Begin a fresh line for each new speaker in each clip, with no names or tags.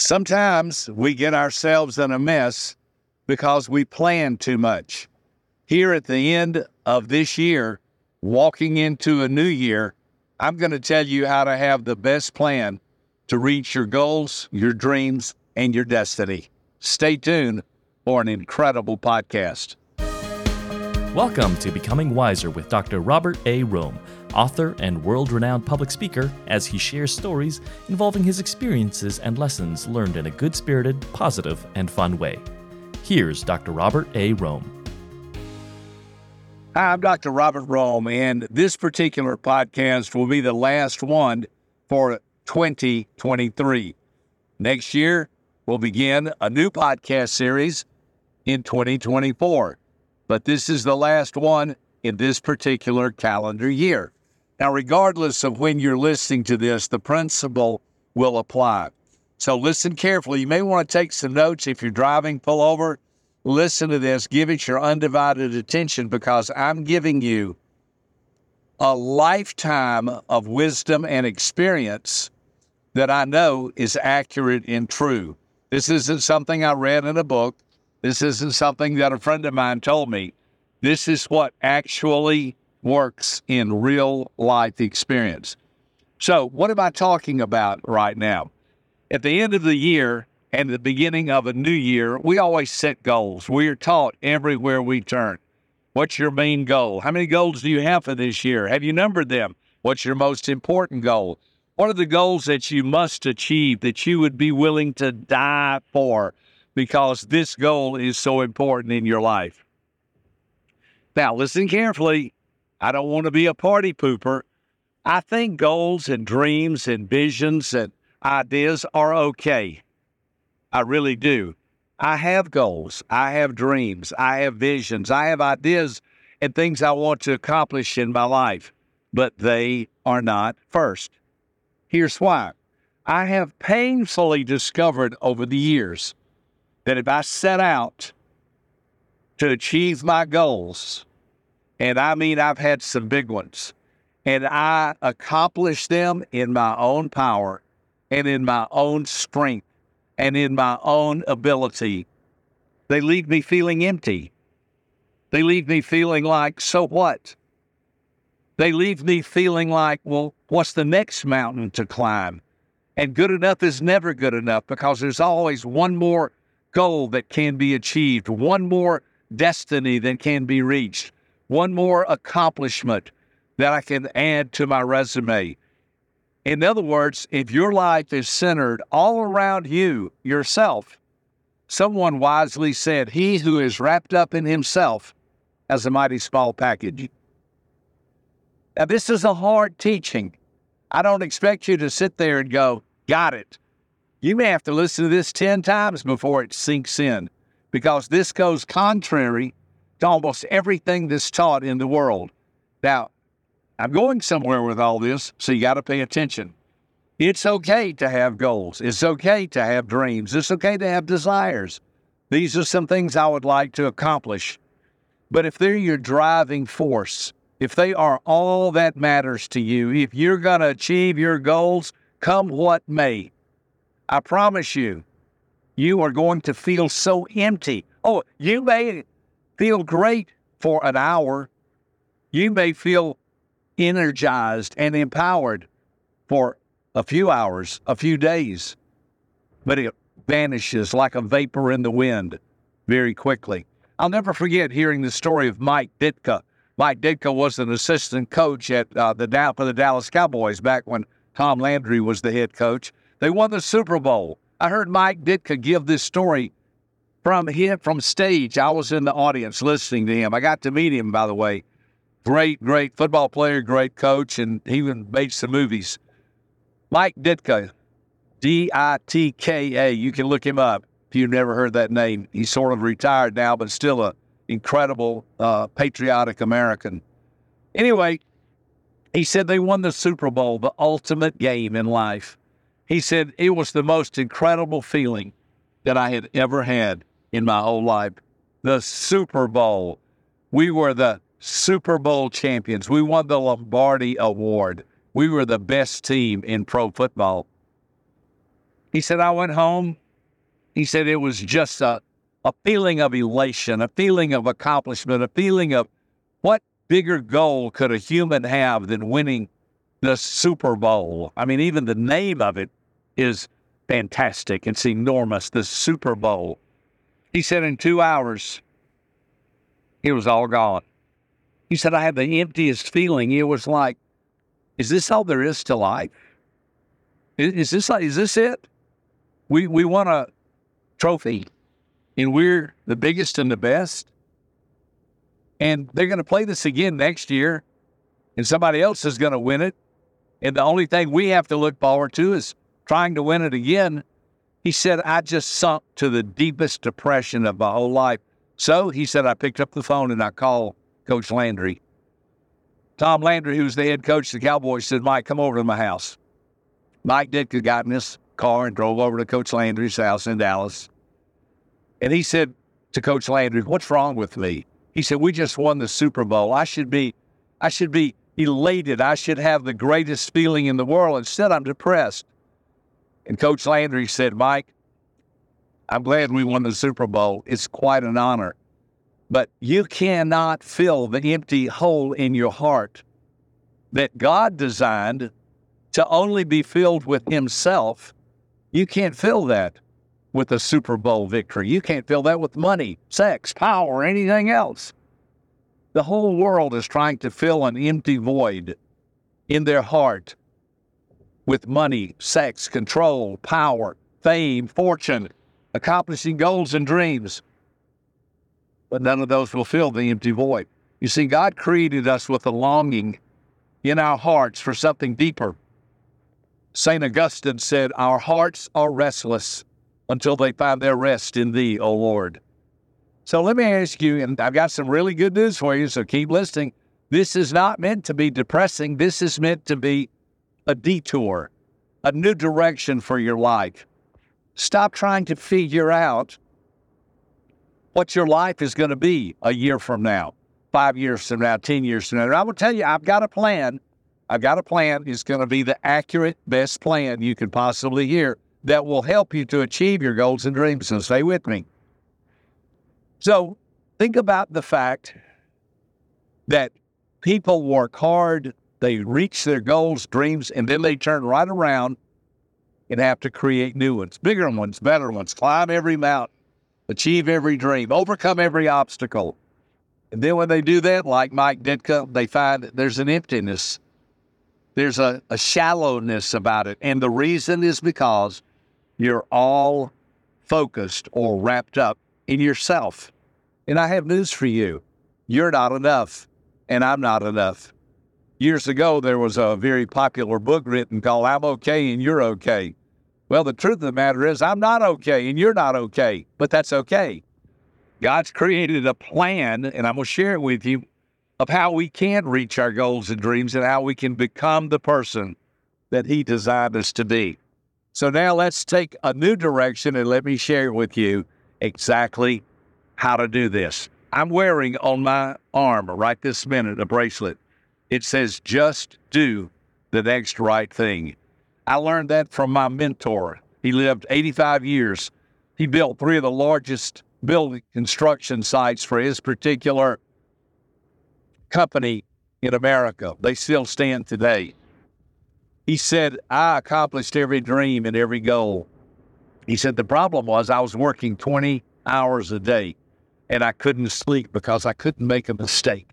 Sometimes we get ourselves in a mess because we plan too much. Here at the end of this year, walking into a new year, I'm going to tell you how to have the best plan to reach your goals, your dreams, and your destiny. Stay tuned for an incredible podcast.
Welcome to Becoming Wiser with Dr. Robert A. Rohm, author and world renowned public speaker, as he shares stories involving his experiences and lessons learned in a good spirited, positive, and fun way. Here's Dr. Robert A. Rohm.
Hi, I'm Dr. Robert Rohm, and this particular podcast will be the last one for 2023. Next year, we'll begin a new podcast series in 2024 but this is the last one in this particular calendar year. Now, regardless of when you're listening to this, the principle will apply. So listen carefully. You may want to take some notes if you're driving, pull over, listen to this, give it your undivided attention because I'm giving you a lifetime of wisdom and experience that I know is accurate and true. This isn't something I read in a book. This isn't something that a friend of mine told me. This is what actually works in real life experience. So, what am I talking about right now? At the end of the year and the beginning of a new year, we always set goals. We are taught everywhere we turn. What's your main goal? How many goals do you have for this year? Have you numbered them? What's your most important goal? What are the goals that you must achieve that you would be willing to die for? because this goal is so important in your life. Now, listen carefully. I don't want to be a party pooper. I think goals and dreams and visions and ideas are okay. I really do. I have goals. I have dreams. I have visions. I have ideas and things I want to accomplish in my life, but they are not first. Here's why I have painfully discovered over the years that if I set out to achieve my goals, and I mean, I've had some big ones, and I accomplish them in my own power and in my own strength and in my own ability, they leave me feeling empty. They leave me feeling like, so what? They leave me feeling like, well, what's the next mountain to climb? And good enough is never good enough because there's always one more goal that can be achieved, one more destiny that can be reached, one more accomplishment that I can add to my resume. In other words, if your life is centered all around you, yourself, someone wisely said, He who is wrapped up in himself has a mighty small package. Now, this is a hard teaching. I don't expect you to sit there and go, Got it. You may have to listen to this 10 times before it sinks in because this goes contrary to almost everything that's taught in the world. Now, I'm going somewhere with all this, so you got to pay attention. It's okay to have goals. It's okay to have dreams. It's okay to have desires. These are some things I would like to accomplish. But if they're your driving force, if they are all that matters to you, if you're going to achieve your goals, come what may, I promise you, you are going to feel so empty. Oh, you may feel great for an hour. You may feel energized and empowered for a few hours, a few days, but it vanishes like a vapor in the wind very quickly. I'll never forget hearing the story of Mike Ditka. Mike Ditka was an assistant coach at uh, the for the Dallas Cowboys back when Tom Landry was the head coach. They won the Super Bowl. I heard Mike Ditka give this story from him from stage. I was in the audience listening to him. I got to meet him, by the way. Great, great football player, great coach, and he even made some movies. Mike Ditka, D I T K A. You can look him up if you've never heard that name. He's sort of retired now, but still a incredible, uh, patriotic American. Anyway, he said they won the Super Bowl, the ultimate game in life. He said it was the most incredible feeling that I had ever had in my whole life. The Super Bowl. We were the Super Bowl champions. We won the Lombardi Award. We were the best team in pro football. He said, I went home. He said it was just a, a feeling of elation, a feeling of accomplishment, a feeling of what bigger goal could a human have than winning the Super Bowl? I mean, even the name of it is fantastic. It's enormous, the Super Bowl. He said in two hours, it was all gone. He said, I had the emptiest feeling. It was like, is this all there is to life? Is, is this is this it? We we won a trophy, and we're the biggest and the best. And they're going to play this again next year, and somebody else is going to win it. And the only thing we have to look forward to is trying to win it again. He said, I just sunk to the deepest depression of my whole life. So he said, I picked up the phone and I called Coach Landry. Tom Landry, who's the head coach of the Cowboys, said, Mike, come over to my house. Mike Ditka got in his car and drove over to Coach Landry's house in Dallas. And he said to Coach Landry, What's wrong with me? He said, We just won the Super Bowl. I should be I should be elated. I should have the greatest feeling in the world. Instead, I'm depressed. And Coach Landry said, Mike, I'm glad we won the Super Bowl. It's quite an honor. But you cannot fill the empty hole in your heart that God designed to only be filled with Himself. You can't fill that with a Super Bowl victory. You can't fill that with money, sex, power, anything else. The whole world is trying to fill an empty void in their heart with money, sex, control, power, fame, fortune, accomplishing goals and dreams. But none of those will fill the empty void. You see, God created us with a longing in our hearts for something deeper. St. Augustine said, Our hearts are restless until they find their rest in Thee, O Lord. So let me ask you, and I've got some really good news for you, so keep listening. This is not meant to be depressing. This is meant to be a detour, a new direction for your life. Stop trying to figure out what your life is going to be a year from now, five years from now, 10 years from now. And I will tell you, I've got a plan. I've got a plan. It's going to be the accurate, best plan you could possibly hear that will help you to achieve your goals and dreams. So stay with me. So think about the fact that people work hard, they reach their goals, dreams, and then they turn right around and have to create new ones, bigger ones, better ones, climb every mountain, achieve every dream, overcome every obstacle. And then when they do that, like Mike Ditka, they find that there's an emptiness. There's a, a shallowness about it. And the reason is because you're all focused or wrapped up in yourself. And I have news for you you're not enough, and I'm not enough. Years ago, there was a very popular book written called I'm Okay and You're Okay. Well, the truth of the matter is, I'm not okay and you're not okay, but that's okay. God's created a plan, and I'm going to share it with you, of how we can reach our goals and dreams and how we can become the person that He designed us to be. So now let's take a new direction and let me share with you exactly how to do this. I'm wearing on my arm right this minute a bracelet. It says, just do the next right thing. I learned that from my mentor. He lived 85 years. He built three of the largest building construction sites for his particular company in America. They still stand today. He said, I accomplished every dream and every goal. He said, the problem was I was working 20 hours a day and I couldn't sleep because I couldn't make a mistake.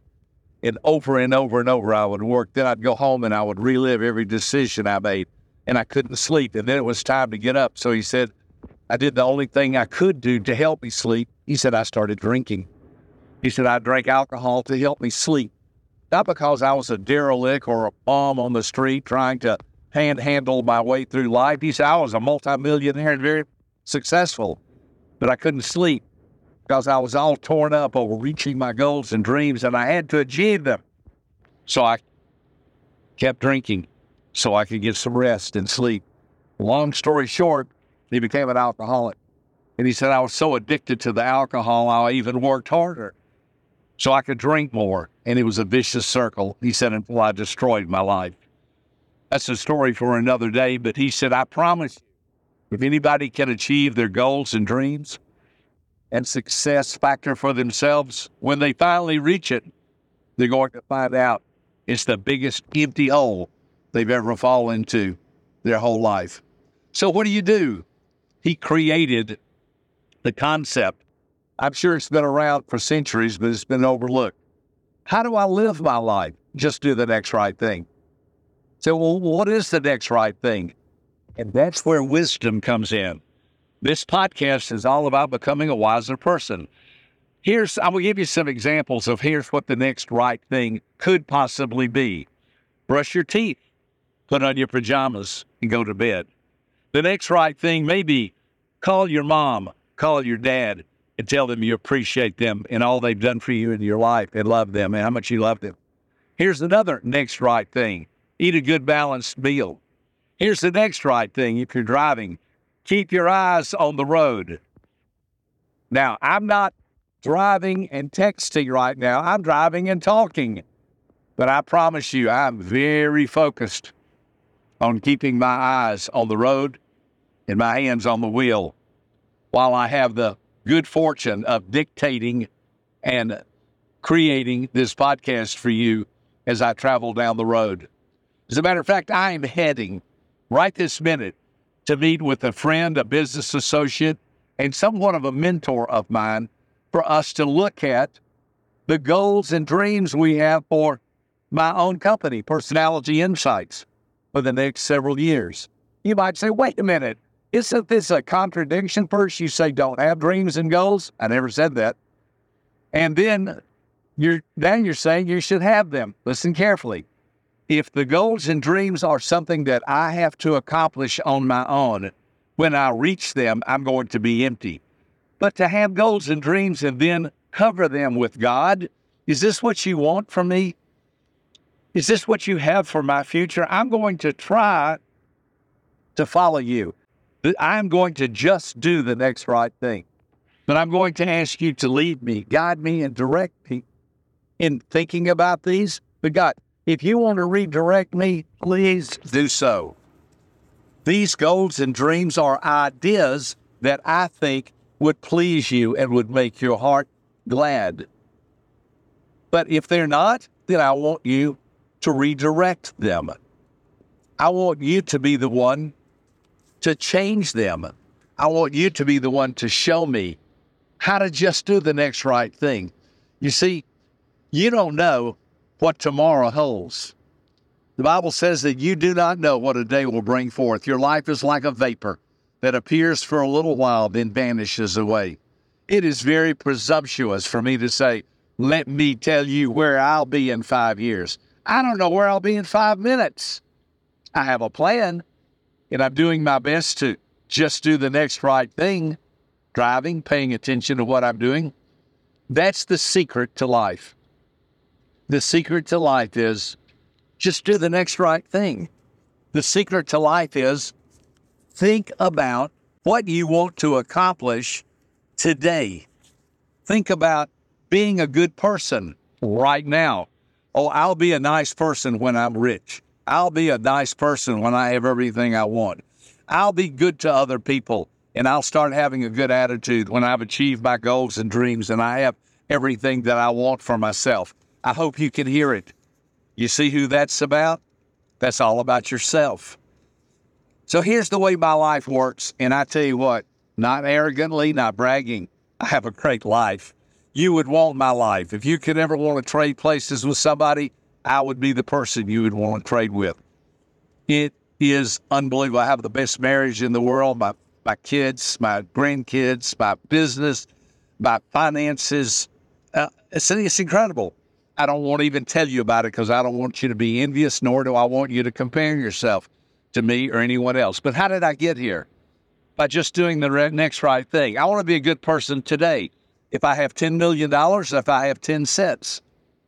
And over and over and over, I would work. Then I'd go home and I would relive every decision I made, and I couldn't sleep. And then it was time to get up. So he said, I did the only thing I could do to help me sleep. He said, I started drinking. He said, I drank alcohol to help me sleep. Not because I was a derelict or a bum on the street trying to handhandle my way through life. He said, I was a multimillionaire and very successful, but I couldn't sleep because I was all torn up over reaching my goals and dreams and I had to achieve them. So I kept drinking so I could get some rest and sleep. Long story short, he became an alcoholic. And he said, I was so addicted to the alcohol, I even worked harder so I could drink more. And it was a vicious circle, he said, until I destroyed my life. That's a story for another day, but he said, I promise you, If anybody can achieve their goals and dreams and success factor for themselves, when they finally reach it, they're going to find out it's the biggest empty hole they've ever fallen into their whole life. So, what do you do? He created the concept. I'm sure it's been around for centuries, but it's been overlooked. How do I live my life? Just do the next right thing. So, well, what is the next right thing? And that's where wisdom comes in. This podcast is all about becoming a wiser person. Here's, I will give you some examples of here's what the next right thing could possibly be brush your teeth, put on your pajamas, and go to bed. The next right thing may be call your mom, call your dad, and tell them you appreciate them and all they've done for you in your life and love them and how much you love them. Here's another next right thing eat a good balanced meal. Here's the next right thing if you're driving keep your eyes on the road. Now, I'm not driving and texting right now, I'm driving and talking. But I promise you, I'm very focused on keeping my eyes on the road and my hands on the wheel while I have the good fortune of dictating and creating this podcast for you as I travel down the road. As a matter of fact, I am heading right this minute to meet with a friend, a business associate, and somewhat of a mentor of mine for us to look at the goals and dreams we have for my own company, Personality Insights, for the next several years. You might say, wait a minute, isn't this a contradiction? First, you say don't have dreams and goals. I never said that. And then you're then you're saying you should have them. Listen carefully. If the goals and dreams are something that I have to accomplish on my own, when I reach them, I'm going to be empty. But to have goals and dreams and then cover them with God, is this what you want from me? Is this what you have for my future? I'm going to try to follow you. I'm going to just do the next right thing. But I'm going to ask you to lead me, guide me, and direct me in thinking about these. But God, if you want to redirect me, please do so. These goals and dreams are ideas that I think would please you and would make your heart glad. But if they're not, then I want you to redirect them. I want you to be the one to change them. I want you to be the one to show me how to just do the next right thing. You see, you don't know what tomorrow holds. The Bible says that you do not know what a day will bring forth. Your life is like a vapor that appears for a little while, then vanishes away. It is very presumptuous for me to say, let me tell you where I'll be in five years. I don't know where I'll be in five minutes. I have a plan, and I'm doing my best to just do the next right thing, driving, paying attention to what I'm doing. That's the secret to life. The secret to life is just do the next right thing. The secret to life is think about what you want to accomplish today. Think about being a good person right now. Oh, I'll be a nice person when I'm rich. I'll be a nice person when I have everything I want. I'll be good to other people and I'll start having a good attitude when I've achieved my goals and dreams and I have everything that I want for myself. I hope you can hear it. You see who that's about? That's all about yourself. So here's the way my life works. And I tell you what, not arrogantly, not bragging, I have a great life. You would want my life. If you could ever want to trade places with somebody, I would be the person you would want to trade with. It is unbelievable. I have the best marriage in the world. My my kids, my grandkids, my business, my finances. Uh, it's, it's incredible. I don't want to even tell you about it because I don't want you to be envious, nor do I want you to compare yourself to me or anyone else. But how did I get here? By just doing the next right thing. I want to be a good person today. If I have $10 million, if I have 10 cents,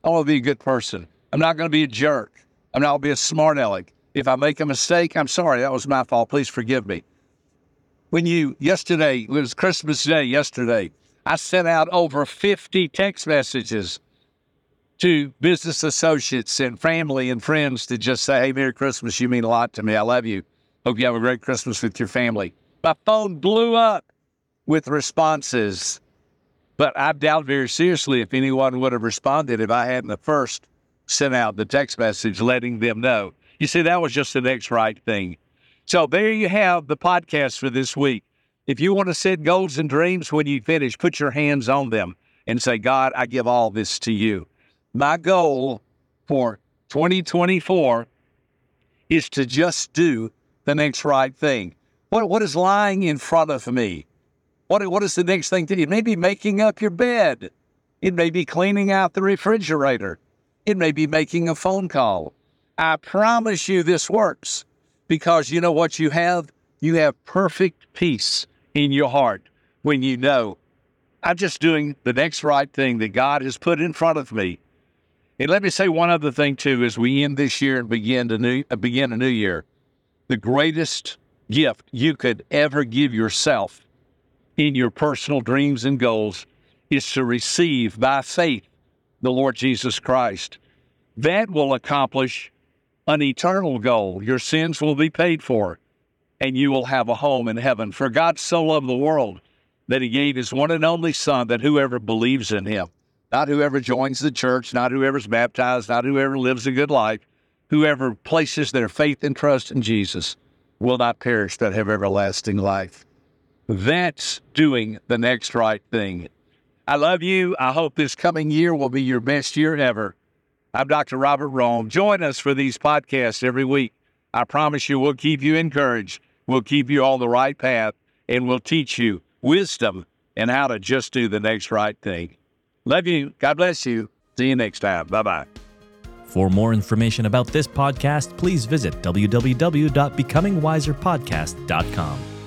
I want to be a good person. I'm not going to be a jerk. I'm not going to be a smart aleck. If I make a mistake, I'm sorry. That was my fault. Please forgive me. When you, yesterday, it was Christmas Day yesterday, I sent out over 50 text messages to business associates and family and friends to just say, Hey, Merry Christmas. You mean a lot to me. I love you. Hope you have a great Christmas with your family. My phone blew up with responses. But I doubt very seriously if anyone would have responded if I hadn't at first sent out the text message letting them know. You see, that was just the next right thing. So there you have the podcast for this week. If you want to set goals and dreams when you finish, put your hands on them and say, God, I give all this to you. My goal for 2024 is to just do the next right thing. What, what is lying in front of me? What, what is the next thing to do? It may be making up your bed. It may be cleaning out the refrigerator. It may be making a phone call. I promise you this works because you know what you have? You have perfect peace in your heart when you know I'm just doing the next right thing that God has put in front of me. And let me say one other thing too as we end this year and begin to new, uh, begin a new year. The greatest gift you could ever give yourself in your personal dreams and goals is to receive by faith the Lord Jesus Christ. That will accomplish an eternal goal. Your sins will be paid for, and you will have a home in heaven. For God so loved the world that he gave his one and only Son, that whoever believes in him, not whoever joins the church, not whoever's baptized, not whoever lives a good life, whoever places their faith and trust in Jesus will not perish but have everlasting life. That's doing the next right thing. I love you. I hope this coming year will be your best year ever. I'm Dr. Robert Rohm. Join us for these podcasts every week. I promise you, we'll keep you encouraged. We'll keep you on the right path, and we'll teach you wisdom and how to just do the next right thing. Love you. God bless you. See you next time. Bye bye.
For more information about this podcast, please visit www.becomingwiserpodcast.com.